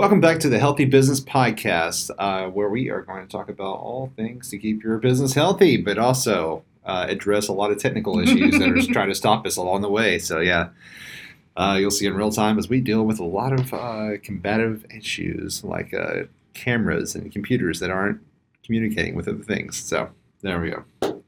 Welcome back to the Healthy Business Podcast, uh, where we are going to talk about all things to keep your business healthy, but also uh, address a lot of technical issues that are trying to stop us along the way. So, yeah, uh, you'll see in real time as we deal with a lot of uh, combative issues like uh, cameras and computers that aren't communicating with other things. So, there we go.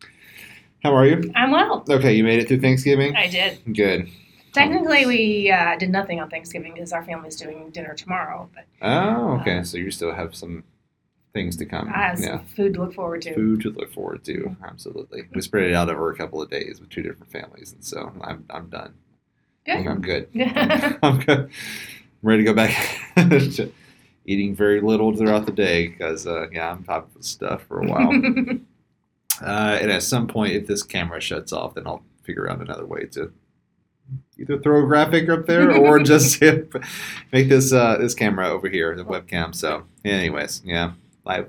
How are you? I'm well. Okay, you made it through Thanksgiving? I did. Good. Technically, we uh, did nothing on Thanksgiving because our family's doing dinner tomorrow. But Oh, okay. Uh, so you still have some things to come. I have yeah. some food to look forward to. Food to look forward to. Absolutely. We spread it out over a couple of days with two different families, and so I'm I'm done. Good. I'm good. I'm good. I'm ready to go back to eating very little throughout the day because uh, yeah, I'm top of stuff for a while. uh, and at some point, if this camera shuts off, then I'll figure out another way to either throw a graphic up there or just make this uh, this camera over here the webcam. So, anyways, yeah, live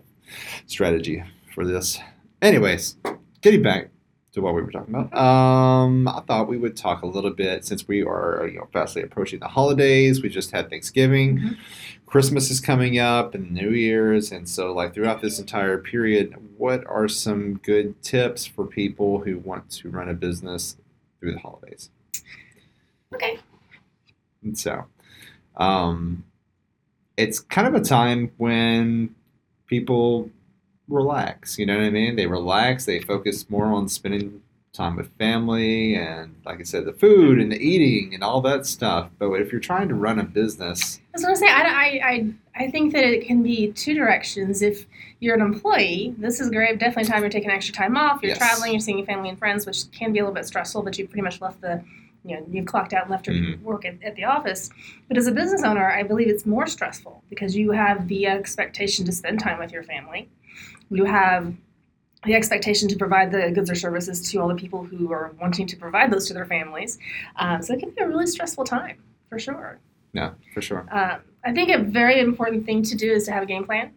strategy for this. Anyways, getting back to what we were talking about, um, I thought we would talk a little bit since we are you know fastly approaching the holidays. We just had Thanksgiving. Mhm. Christmas is coming up and New Year's, and so like throughout this entire period, what are some good tips for people who want to run a business through the holidays? Okay. And so, um, it's kind of a time when people relax. You know what I mean? They relax. They focus more on spending time with family and, like I said, the food and the eating and all that stuff. But if you're trying to run a business, I was going to say, I, I, I, I think that it can be two directions. If you're an employee, this is great. Definitely time you're taking extra time off. You're Yes. traveling, you're seeing your family and friends, which can be a little bit stressful, but you pretty much left the, you know, you've clocked out and left your Mhm. work at, at the office. But as a business owner, I believe it's more stressful because you have the expectation to spend time with your family. You have the expectation to provide the goods or services to all the people who are wanting to provide those to their families. Um, so it can be a really stressful time, for sure. yeah for sure. Um, I think a very important thing to do is to have a game plan.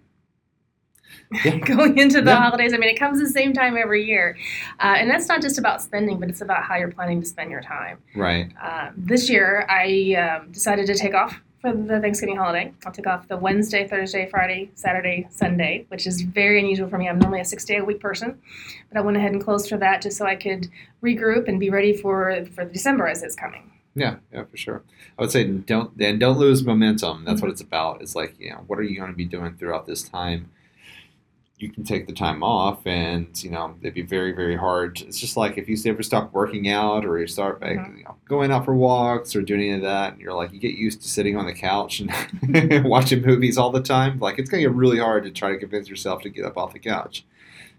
Yeah. Going into the Yeah. holidays, I mean, it comes the same time every year. Uh, and that's not just about spending, but it's about how you're planning to spend your time. Right. Um, this year, I um, decided to take off for the Thanksgiving holiday. I'll take off the Wednesday, Thursday, Friday, Saturday, Sunday, which is very unusual for me. I'm normally a six day a week person, but I went ahead and closed for that just so I could regroup and be ready for, for December as it's coming. Yeah, yeah, for sure. I would say don't and don't lose momentum. That's what it's about. It's like, you know, what are you going to be doing throughout this time? You can take the time off, and you know it'd be very, very hard. It's just like if you ever stop working out, or you start like, Mhm. you know, going out for walks, or doing any of that, and you're like, you get used to sitting on the couch and watching movies all the time. Like it's going to get really hard to try to convince yourself to get up off the couch.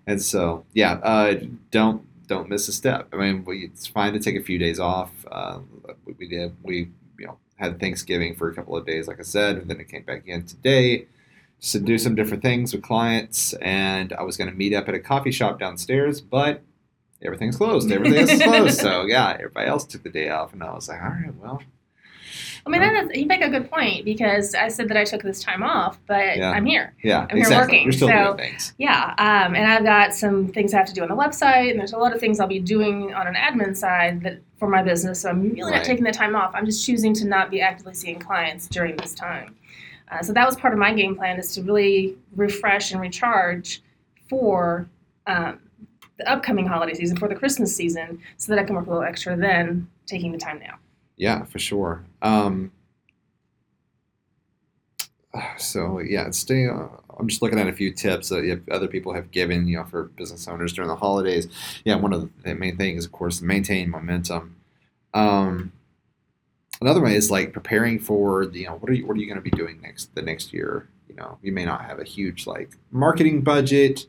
And so, yeah, uh, don't don't miss a step. I mean, we, it's fine to take a few days off. Uh, we, we did. We you know had Thanksgiving for a couple of days, like I said, and then it came back in today to do some different things with clients. And I was going to meet up at a coffee shop downstairs, but everything's closed. Everything is closed. So yeah, everybody else took the day off, and I was like, all right, well, I mean, you make a good point because I said that I took this time off, but Yeah. I'm here. yeah, I'm here exactly. working, You're still so- doing things. Yeah, um, and I've got some things I have to do on the website, and there's a lot of things I'll be doing on an admin side that for my business. So I'm really Right. not taking the time off. I'm just choosing to not be actively seeing clients during this time. Uh, so that was part of my game plan is to really refresh and recharge for um, the upcoming holiday season, for the Christmas season, so that I can work a little extra then, taking the time now. Yeah, for sure. Um, so yeah, stay. Uh, I'm just looking at a few tips that other people have given, you know, for business owners during the holidays. Yeah, one of the main things, of course, maintain momentum. Um, another way is like preparing for the, you know, what are you what are you going to be doing next the next year? You know, you may not have a huge like marketing budget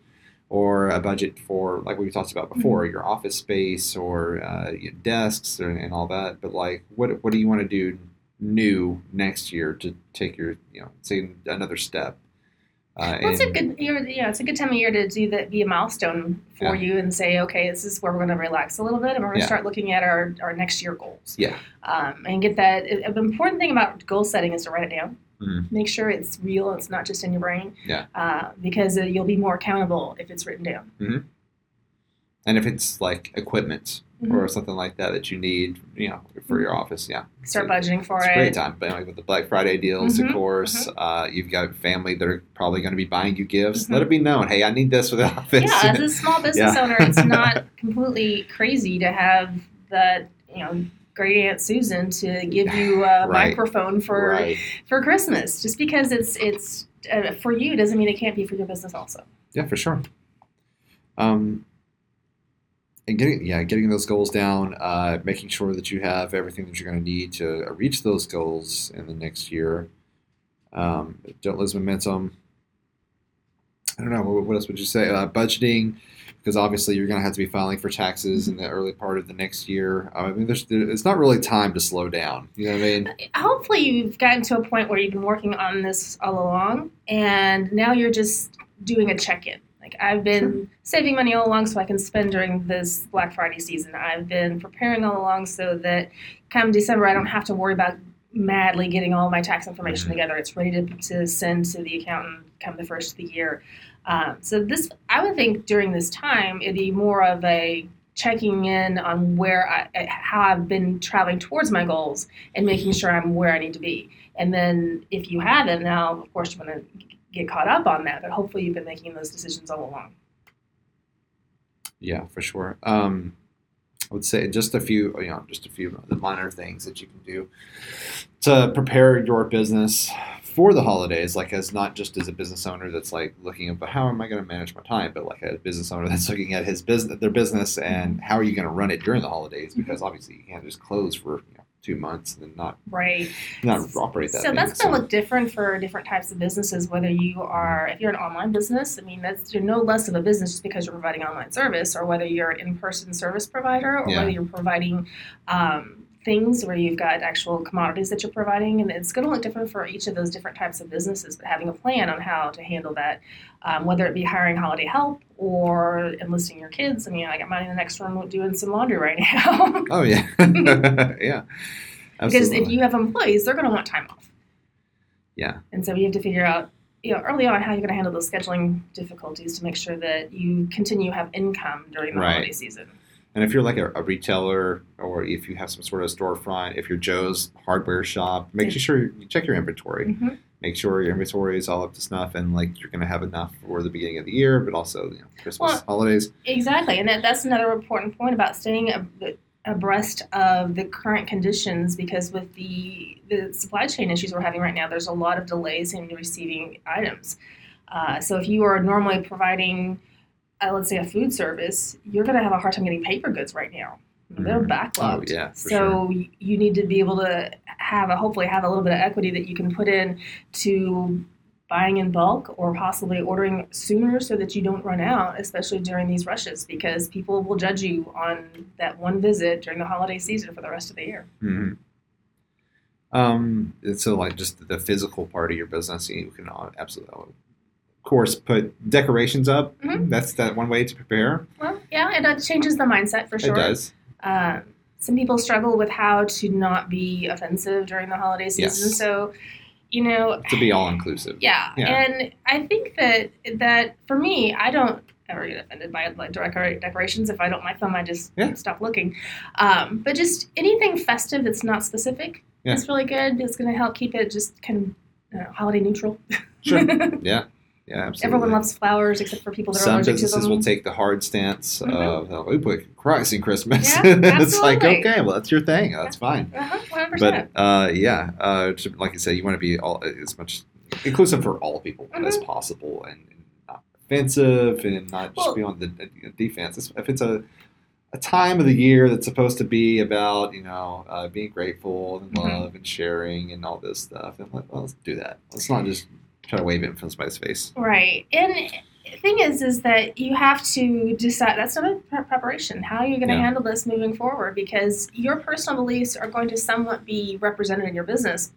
or a budget for like we talked about before, your office space or uh, your desks and, and all that. But like, what what do you want to do new next year to take your you know say another step? Uh, Well, it's a good year. Yeah, it's a good time of year to do that. Be a milestone for Yeah. you and say, okay, this is where we're going to relax a little bit, and we're going to Yeah. start looking at our, our next year goals. Yeah. Um, and get that. An important thing about goal setting is to write it down. Mhm. Make sure it's real. It's not just in your brain. Yeah. Uh, because uh, you'll be more accountable if it's written down. And if it's like equipment, Mhm. or something like that that you need, you know, for your office. Yeah, Start So budgeting for it's it. great time. But like with the Black Friday deals, Mhm, of course, uh, you've got family that are probably going to be buying you gifts. Let it be known, hey, I need this for the office. Yeah, as a small business Yeah. owner, it's not completely crazy to have that, you know, great Aunt Susan to give you a Right. microphone for right. for Christmas. Just because it's it's uh, for you doesn't mean it can't be for your business also. Yeah, for sure. Um, and getting yeah, getting those goals down, uh, making sure that you have everything that you're going to need to reach those goals in the next year. Um, don't lose momentum. I don't know what, else would you say? Uh, budgeting, because obviously you're going to have to be filing for taxes in the early part of the next year. I mean, there's there, it's not really time to slow down. You know what I mean? Hopefully, you've gotten to a point where you've been working on this all along, and now you're just doing a check in. Like I've been saving money all along so I can spend during this Black Friday season. I've been preparing all along so that come December I don't have to worry about madly getting all my tax information Mhm. together. It's ready to, to send to the accountant come the first of the year. Um, so this, I would think during this time it'd be more of a checking in on where I, eh, how I've been traveling towards my goals and making sure I'm where I need to be. And then if you haven't, now of course you want to get caught up on that. But hopefully you've been making those decisions all along. Yeah, for sure. Um, I would say just a few, you know, just a few of the minor things that you can do to prepare your business for the holidays. Like, as not just as a business owner that's like looking at how am I going to manage my time, but like a business owner that's looking at his business, their business, and how are you going to run it during the holidays? Because obviously you can't just close for you know, two months and not Right. not operate that. So that's going to look different for different types of businesses. Whether you are, if you're an online business, I mean, that's you're no less of a business just because you're providing online service, or whether you're an in-person service provider, or Yeah. whether you're providing um, things where you've got actual commodities that you're providing, and it's going to look different for each of those different types of businesses. But having a plan on how to handle that, um, whether it be hiring holiday help or enlisting your kids. I mean, I got mine in the next room doing some laundry right now. Oh yeah, yeah. Because if you have employees, they're going to want time off. Yeah. And so you have to figure out, you know, early on how you're going to handle those scheduling difficulties to make sure that you continue to have income during the Right. holiday season. And if you're like a, a retailer or if you have some sort of storefront, if you're Joe's hardware shop, make sure you check your inventory. Mhm. Make sure your inventory is all up to snuff and like you're going to have enough for the beginning of the year, but also you know, Christmas, Well- holidays. Exactly, and that, that's another important point about staying abreast of the current conditions because with the the supply chain issues we're having right now, there's a lot of delays in receiving items. Uh, so if you are normally providing, uh, let's say, a food service, you're going to have a hard time getting paper goods right now. They're Mhm. backlogged. Oh, yeah, so y you need to be able to have a hopefully have a little bit of equity that you can put in to buying in bulk or possibly ordering sooner so that you don't run out, especially during these rushes, because people will judge you on that one visit during the holiday season for the rest of the year. hmm Um, so like just the physical part of your business, you can absolutely, course, put decorations up. Mhm. That's that one way to prepare. Well, yeah, it uh, changes the mindset for sure. It does. Um, some people struggle with how to not be offensive during the holiday season. Yes. So, you know, To be all inclusive. Yeah. Yeah. and I think that that for me, I don't ever get offended by like decor- decorations. If I don't like them, I just Yeah. stop looking. Um, but just anything festive that's not specific Yeah. is really good. It's going to help keep it just kind of uh, holiday neutral. Sure. Yeah. Yeah. Absolutely. Everyone loves flowers except for people that are Some allergic to them. businesses them. will take the hard stance Mhm. of, oh, we put Christ in Christmas. Yeah, it's like, okay, well, that's your thing. That's fine. uh-huh, 100%. But uh, yeah, uh, like you said, you want to be all as much inclusive for all people as Mhm. possible and, and not offensive and not just Well- be on the defense. If it's a a time of the year that's supposed to be about you know uh, being grateful and Mhm. love and sharing and all this stuff, then let, let's do that. Let's not just try to wave it in front of somebody's face. Right. And the thing is, is that you have to decide. That's not pre- preparation. How are you going to Yeah. handle this moving forward? Because your personal beliefs are going to somewhat be represented in your business,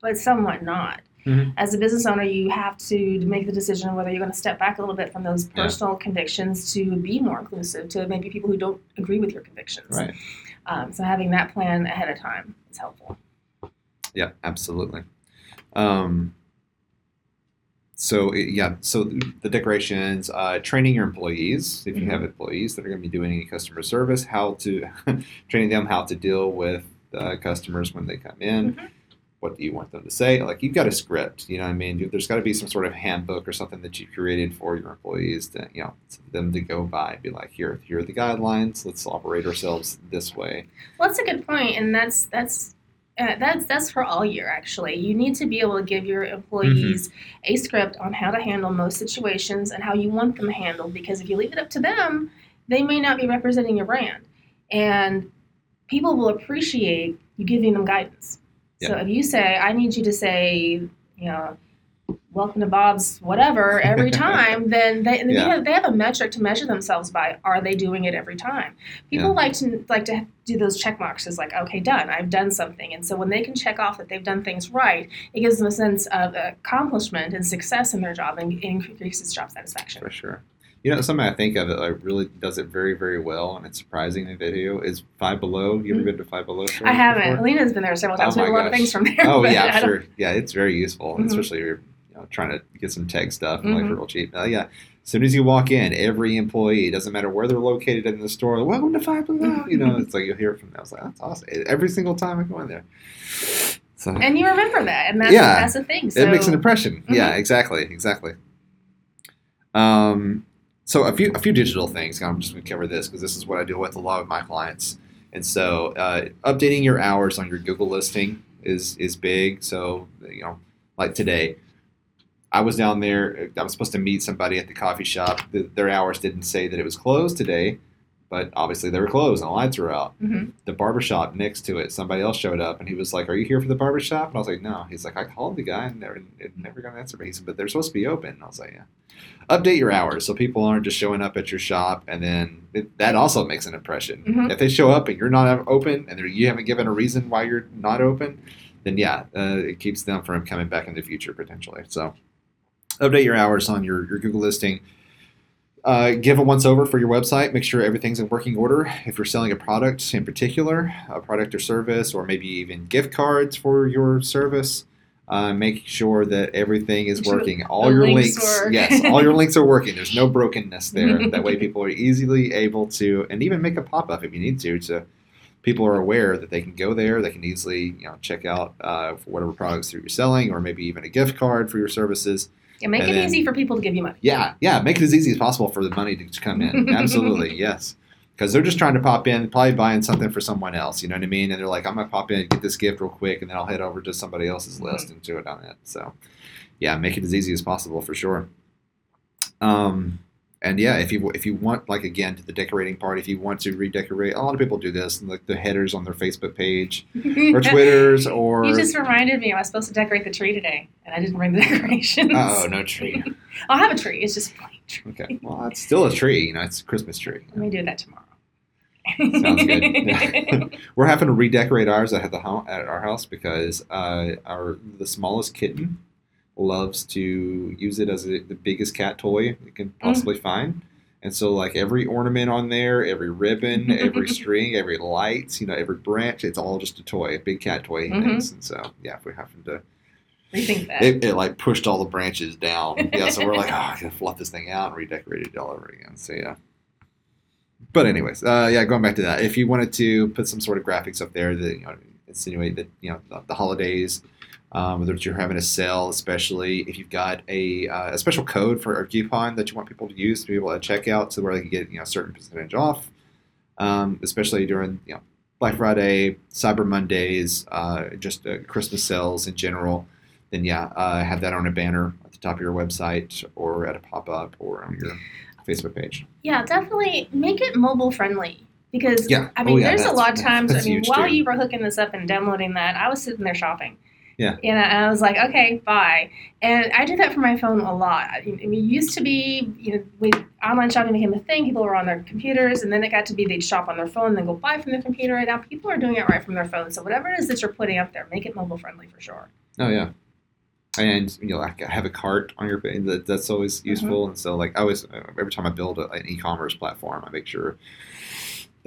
but somewhat not. Mhm. As a business owner, you have to make the decision whether you're going to step back a little bit from those Yeah. personal convictions to be more inclusive to maybe people who don't agree with your convictions. Right. Um, so having that plan ahead of time is helpful. Yeah, absolutely. Um, so it- yeah, so the decorations, uh, training your employees if you Mhm. have employees that are going to be doing any customer service, how to training them how to deal with uh, customers when they come in. Mhm. What do you want them to say? Like you've got a script, you know what I mean? There's got to be some sort of handbook or something that you created for your employees to, you know, them to go by and be like, here, here are the guidelines. Let's operate ourselves this way. Well, that's a good point, and that's that's uh, that's that's for all year. Actually, you need to be able to give your employees a script on how to handle most situations and how you want them handled. Because if you leave it up to them, they may not be representing your brand, and people will appreciate you giving them guidance. So if you say, "I need you to say," you know. Welcome to Bob's whatever every time, then they, they, have, they have a metric to measure themselves by. Are they doing it every time? People Yeah. like to like to do those check marks as like, okay, done. I've done something, and so when they can check off that they've done things right, it gives them a sense of accomplishment and success in their job, and increases job satisfaction. For sure. You know, something I think of that like really does it very, very well, and it's surprising in video is Five Below. You ever Mhm. been to Five Below? I haven't. before? Lena's been there several times. Oh we have a lot of things from there. Oh yeah, I'm sure. Yeah, it's very useful, Mhm. especially if you're you know, trying to get some tech stuff and like Mhm. for real cheap. Yeah, as soon as you walk in, every employee, doesn't matter where they're located in the store, welcome to Five Below. You know, it's like you'll hear it from them. I was like, that's awesome. Every single time I go in there. So And you remember that, and that's Yeah. that's the thing. So it makes an impression. Yeah, Mhm. exactly, exactly. Um, so a few a few digital things. I'm just going to cover this because this is what I deal with a lot with my clients. And so, uh, updating your hours on your Google listing is is big. So you know, like today, I was down there. I was supposed to meet somebody at the coffee shop. The, their hours didn't say that it was closed today, but obviously they were closed and the lights were out Mhm. the barbershop next to it, somebody else showed up and he was like, Are you here for the barbershop? And I was like, No. He's like, I called the guy and never, it never got an answer. But he said, But they're supposed to be open. And I was like, Yeah. Update your hours so people aren't just showing up at your shop. And then it, that also makes an impression. Mhm. If they show up and you're not open and you haven't given a reason why you're not open, then yeah, uh, it keeps them from coming back in the future potentially. So update your hours on your, your Google listing. Uh, give a once over for your website. Make sure everything's in working order. If you're selling a product in particular, a product or service, or maybe even gift cards for your service, uh, make sure that everything is sure working. All your links links, yes, all your links are working. There's no brokenness there. that way, people are easily able to, and even make a pop up if you need to. To people are aware that they can go there. They can easily, you know, check out uh, for whatever products that you're selling, or maybe even a gift card for your services. Yeah, make And it then- easy for people to give you money. Yeah, yeah, make it as easy as possible for the money to come in. Absolutely, yes. Because they're just trying to pop in, probably buying something for someone else. You know what I mean? And they're like, I'm gonna pop in, and get this gift real quick, and then I'll head over to somebody else's list and do it on it. So, yeah, make it as easy as possible for sure. Um, and yeah, if you if you want, like again, to the decorating part, if you want to redecorate, a lot of people do this, like the headers on their Facebook page or Twitter's or. You just reminded me I was supposed to decorate the tree today, and I didn't bring the decorations. Oh no tree. I'll have a tree. It's just a plain tree. Okay, well, it's still a tree. You know, it's a Christmas tree. Let me do that tomorrow. Sounds good. We're having to redecorate ours at the at our house because uh, our the smallest kitten loves to use it as a, the biggest cat toy it can possibly find. And so, like every ornament on there, every ribbon, every string, every lights, you know, every branch, it's all just a toy, a big cat toy. Mhm. thinks. And so, yeah, if we happen to, Rethink that. it, it like pushed all the branches down. Yeah, so we're like, oh, I gotta fluff this thing out and redecorate it all over again. So, yeah. But anyways, uh, yeah, going back to that, if you wanted to put some sort of graphics up there that you know insinuate that you know the, the holidays, um, whether you're having a sale, especially if you've got a, uh, a special code for a coupon that you want people to use to be able to check out, so where they can get you know a certain percentage off, um, especially during you know Black Friday, Cyber Mondays, uh, just uh, Christmas sales in general. Then yeah, uh, have that on a banner at the top of your website or at a pop up or on your Facebook page. Yeah, definitely make it mobile friendly. Because Yeah. I Oh, mean, yeah, there's a lot of times. I mean, while too. you were hooking this up and downloading that, I was sitting there shopping. Yeah. You know, and I was like, okay, bye. And I do that for my phone a lot. I mean, it used to be, you know, when online shopping became a thing, people were on their computers, and then it got to be they'd shop on their phone, and then go buy from their computer. And now people are doing it right from their phone. So whatever it is that you're putting up there, make it mobile friendly for sure. Oh yeah, and you know, like have a cart on your. That, that's always useful. And so, like, I always uh, every time I build a, an e-commerce platform, I make sure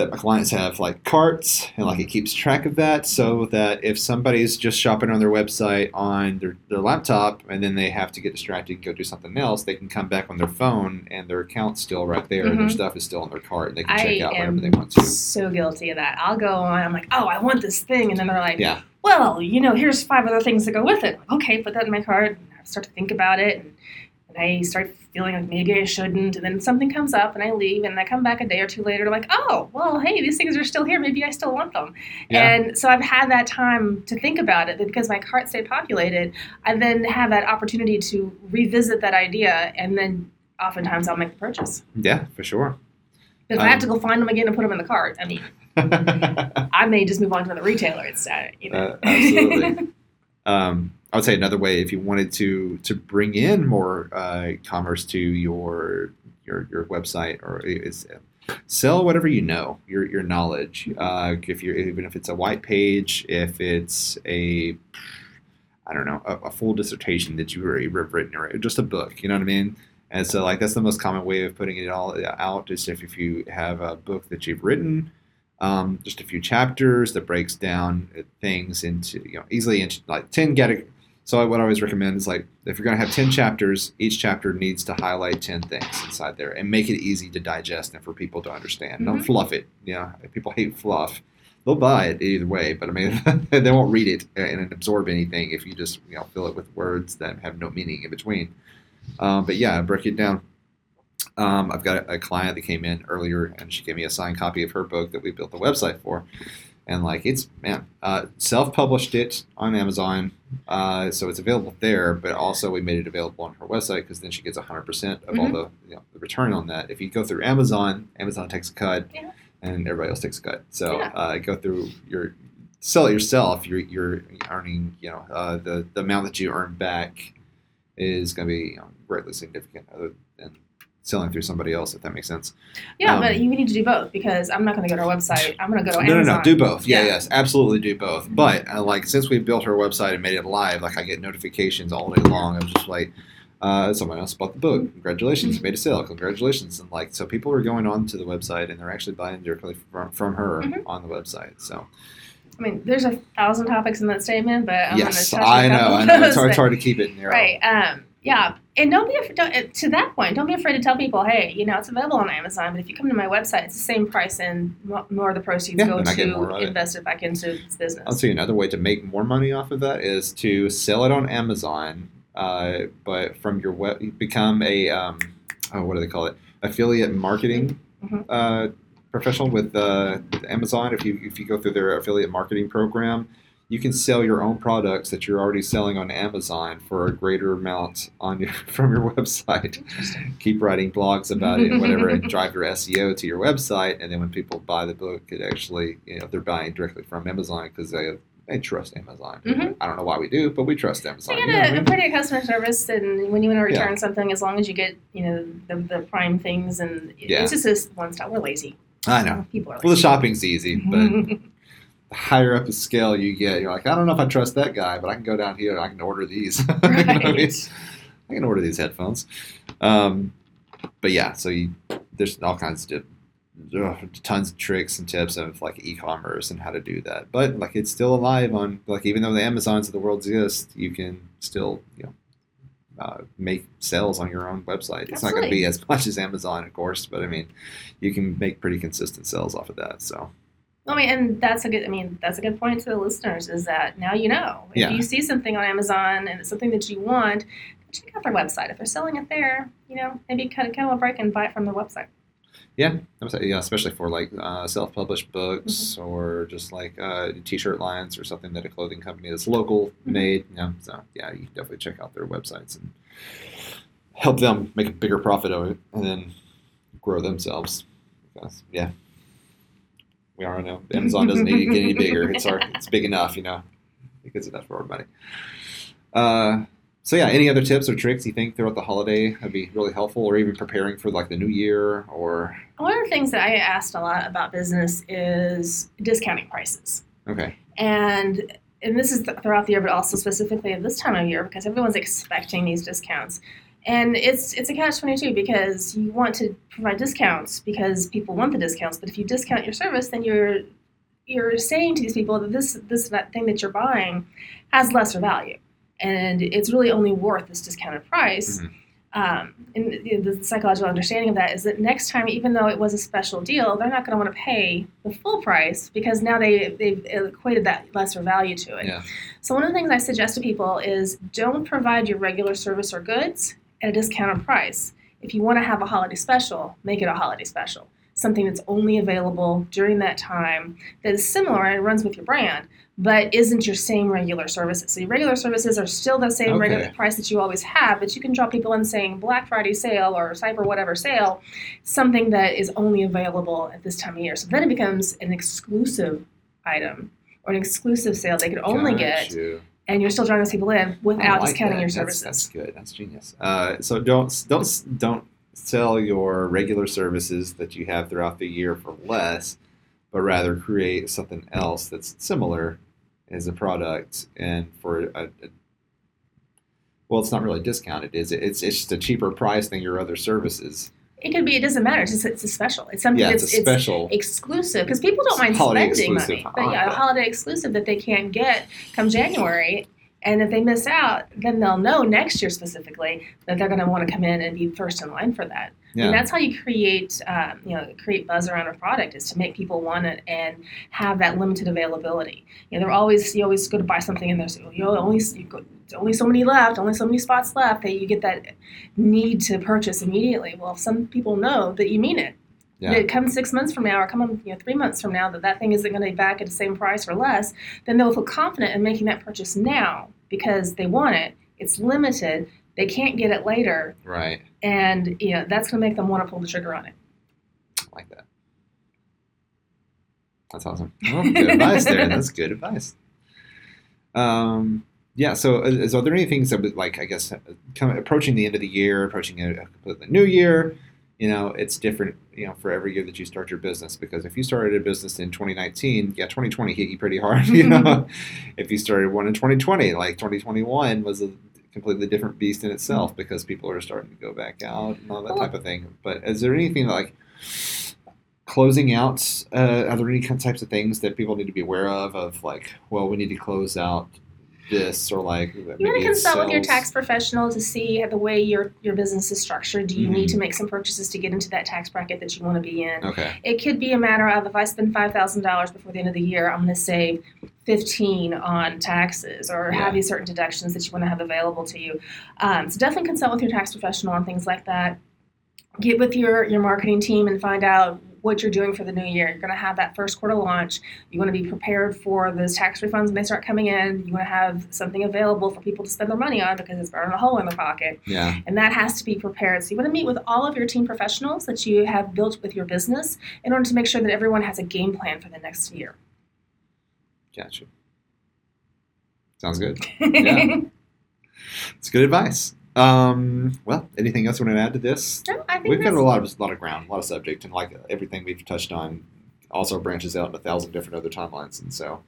that my clients have like carts and like it keeps track of that so that if somebody's just shopping on their website on their, their laptop and then they have to get distracted and go do something else, they can come back on their phone and their account's still right there and their Mhm. stuff is still on their cart and they can check out whenever they want to. so guilty of that. I'll go on. I'm like, oh, I want this thing, and then they're like, Yeah. well, you know, here's five other things to go with it. Okay, put that in my cart. And I start to think about it, and, and I start feeling like maybe I shouldn't. And then something comes up, and I leave, and I come back a day or two later, like, oh, well, hey, these things are still here. Maybe I still want them. Yeah. And so I've had that time to think about it. But because my cart stayed populated, I then have that opportunity to revisit that idea, and then oftentimes I'll make the purchase. Yeah, for sure. But if I have Um, to go find them again and put them in the cart, I mean, I may just move on to another retailer instead. You know? Uh, absolutely. um, I would say another way if you wanted to to bring in more uh, commerce to your your your website or is uh, sell whatever you know your your knowledge. Uh, if you're even if it's a white page, if it's a I don't know a, a full dissertation that you have written or just a book. You know what I mean? And so like that's the most common way of putting it all out is if, if you have a book that you've written um, just a few chapters that breaks down uh, things into you know easily into like 10 get so what i always recommend is like if you're going to have 10 chapters each chapter needs to highlight 10 things inside there and make it easy to digest and for people to understand. Don't Mhm. fluff it you know? People hate fluff. They'll buy it either way but i mean they won't read it and absorb anything if you just you know fill it with words that have no meaning in between. Um, but yeah break it down. Um, I've got a client that came in earlier, and she gave me a signed copy of her book that we built the website for, and like it's man, uh, self-published it on Amazon, uh, so it's available there. But also we made it available on her website because then she gets 100 percent of all Mhm. the you know, the return on that. If you go through Amazon, Amazon takes a cut, Yeah. and everybody else takes a cut. So Yeah. uh, go through your sell it yourself. You're you're earning you know uh, the the amount that you earn back is going to be you know, greatly significant other than selling through somebody else, if that makes sense. yeah, um, but you need to do both because I'm not going to go to our website. I'm going to go to No, no, Amazon. no, do both. Yeah, Yeah. yes, absolutely do both. But uh, like since we built her website and made it live, like I get notifications all day long. I'm just like, uh, someone else bought the book. Congratulations, you made a sale. Congratulations, and like so, people are going on to the website and they're actually buying directly from, from her Mhm. on the website. So I mean, there's a thousand topics in that statement, but I'm yes, going to touch I know, I know. It's hard, it's hard to keep it narrow. Right. Um, yeah. And don't be af- don't, to that point. Don't be afraid to tell people, hey, you know, it's available on Amazon, but if you come to my website, it's the same price, and more of the proceeds Yeah, go and I get to invest it back into this business. I'll see another way to make more money off of that is to sell it on Amazon, uh, but from your web, you become a um, oh, what do they call it? Affiliate marketing Mhm. uh, professional with uh, with Amazon. If you if you go through their affiliate marketing program, you can sell your own products that you're already selling on Amazon for a greater amount on your, from your website. Keep writing blogs about it and whatever, and drive your SEO to your website. And then when people buy the book, it actually you know they're buying directly from Amazon because they they trust Amazon. Mhm. I don't know why we do, but we trust Amazon. you you know I get a, a mean? pretty good customer service, and when you want to return Yeah. something, as long as you get, you know, the, the prime things, and Yeah. it's just this one stop. We're lazy. I know. People are Well, the shopping's easy, but higher up the scale you get, you're like, I don't know if I trust that guy, but I can go down here and I can order these. You know I mean? I can order these headphones. Um, but yeah, so you, there's all kinds of tons of tricks and tips of like e-commerce and how to do that. But like it's still alive on like even though the Amazons of the world exist, you can still you know uh, make sales on your own website. It's not going to be as much as Amazon, of course, but I mean you can make pretty consistent sales off of that. So I mean, and that's a good. I mean, that's a good point to the listeners is that now you know if Yeah. you see something on Amazon and it's something that you want, check out their website. If they're selling it there, you know, maybe cut a, a break and buy it from their website. Yeah, I would say, yeah, especially for like uh, self-published books Mm-hmm. or just like uh, t-shirt lines or something that a clothing company that's local Mm-hmm. made. You know, so yeah, you can definitely check out their websites and help them make a bigger profit of it, and then grow themselves. Because yeah, we already know Amazon doesn't need to get any bigger. It's our, it's big enough, you know. It gets enough for everybody. Uh, so yeah, any other tips or tricks you think throughout the holiday would be really helpful, or even preparing for like the new year, or One of the things that I asked a lot about business is discounting prices. okay. and and this is th- throughout the year, but also specifically at this time of year because everyone's expecting these discounts. And it's it's a catch twenty two because you want to provide discounts because people want the discounts, but if you discount your service, then you're you're saying to these people that this this that thing that you're buying has lesser value, and it's really only worth this discounted price. Mhm. Um, and the, the psychological understanding of that is that next time, even though it was a special deal, they're not going to want to pay the full price because now they they've equated that lesser value to it. Yeah. So one of the things I suggest to people is don't provide your regular service or goods at a discounted price. If you want to have a holiday special, make it a holiday special. Something that's only available during that time that is similar and runs with your brand, but isn't your same regular services. So your regular services are still the same Okay. regular price that you always have, but you can draw people in saying Black Friday sale or Cyber whatever sale, something that is only available at this time of year. So then it becomes an exclusive item or an exclusive sale they could only Got get you. And you're still drawing those people in without like discounting that. your That's- services. That's, good. That's genius. Uh, so don't don't don't sell your regular services that you have throughout the year for less, but rather create something else that's similar as a product and for a, a well, it's not really discounted, is it? It's it's just a cheaper price than your other services. It could be. It doesn't matter. It's just it's a special. It's something Yeah, that's it's special. exclusive because people don't mind spending exclusive. money, but yeah, a holiday exclusive that they can't get come January. And if they miss out, then they'll know next year specifically that they're going to want to come in and be first in line for that. yeah. And that's how you create, um, you know, create buzz around a product is to make people want it and have that limited availability. You know, they're always you always go to buy something and there's you know only you go, only so many left, only so many spots left that you get that need to purchase immediately. Well, some people know that you mean it. Yeah. That come six months from now or come you know three months from now that that thing isn't going to be back at the same price or less, then they'll feel confident in making that purchase now because they want it. It's limited. They can't get it later right. and you know that's going to make them want to pull the trigger on it. I like that. That's awesome. Well, good advice there. That's good advice. Um, yeah. So, uh, is, are there any things that, would, like, I guess, uh, kind of approaching the end of the year, approaching a, a completely new year? You know, it's different. You know, for every year that you start your business, because if you started a business in 2019, yeah, 2020 hit you pretty hard. You know, if you started one in 2020, like 2021 was a completely different beast in itself because people are starting to go back out and all that type of thing. But is there anything like closing out? Uh, are there any kind of types of things that people need to be aware of? Of like, well, we need to close out this, or like You want to consult with your tax professional to see the way your your business is structured. Do you need Mhm. to make some purchases to get into that tax bracket that you want to be in? Okay. It could be a matter of if I spend five thousand dollars before the end of the year, I'm going to save fifteen on taxes, or Yeah. have these certain deductions that you want to have available to you. Um, so definitely consult with your tax professional on things like that. Get with your your marketing team and find out what you're doing for the new year. You're going to have that first quarter launch. You want to be prepared for those tax refunds when they start coming in. You want to have something available for people to spend their money on because it's burning a hole in their pocket Yeah. and that has to be prepared. So you want to meet with all of your team professionals that you have built with your business in order to make sure that everyone has a game plan for the next year. Gotcha. Sounds good. Yeah. It's good advice. Um, well, anything else you want to add to this? no, I think We've covered a lot of a lot of ground, a lot of subject, and like everything we've touched on, also branches out in a thousand different other timelines, and so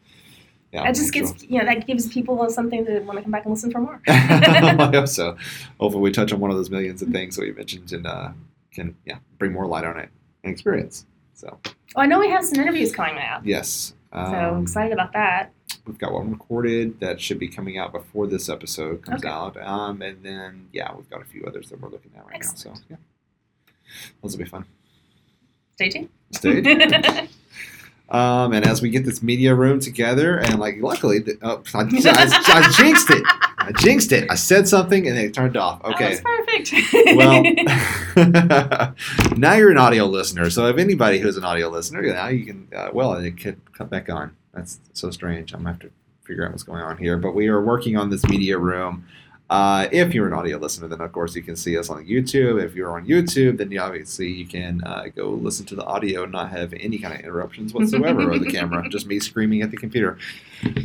yeah, that just I'm gets you know that gives people something to want to come back and listen for more. I hope so. Hopefully, we touch on one of those millions of things that we mentioned and uh, can yeah bring more light on it and experience. So oh, I know we have some interviews coming out, yes, so um, excited about that. we've got one recorded that should be coming out before this episode comes Okay. out, um, and then yeah, we've got a few others that we're looking at right Excellent. now. So yeah, those will be fun. Stay tuned. Stay tuned. Um, and as we get this media room together, and like, luckily, the, oh, I, I, I jinxed it. I jinxed it. I said something and it turned off. Okay. Oh, that's perfect. Well, now you're an audio listener. So if anybody who's an audio listener, now you can, uh, well, it could come back on. That's so strange. I'm going to have to figure out what's going on here. But we are working on this media room. Uh, if you're an audio listener, then of course you can see us on YouTube. If you're on YouTube, then you obviously you can uh, go listen to the audio and not have any kind of interruptions whatsoever or the camera, just me screaming at the computer.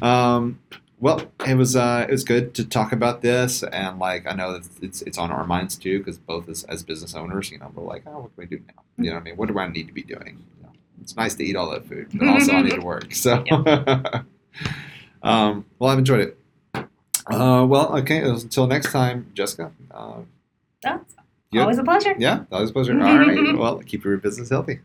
Um, well, it was uh, it was good to talk about this, and like I know that it's it's on our minds too, because both as, as business owners, you know, we're like, oh, what do we do now? You know, what I mean, what do I need to be doing? You know, it's nice to eat all that food, but also I need to work. So, um, well, I've enjoyed it. Uh, well, okay. Until next time, Jessica. Uh, That's Good. always a pleasure. Yeah, always a pleasure. All right. Well, keep your business healthy.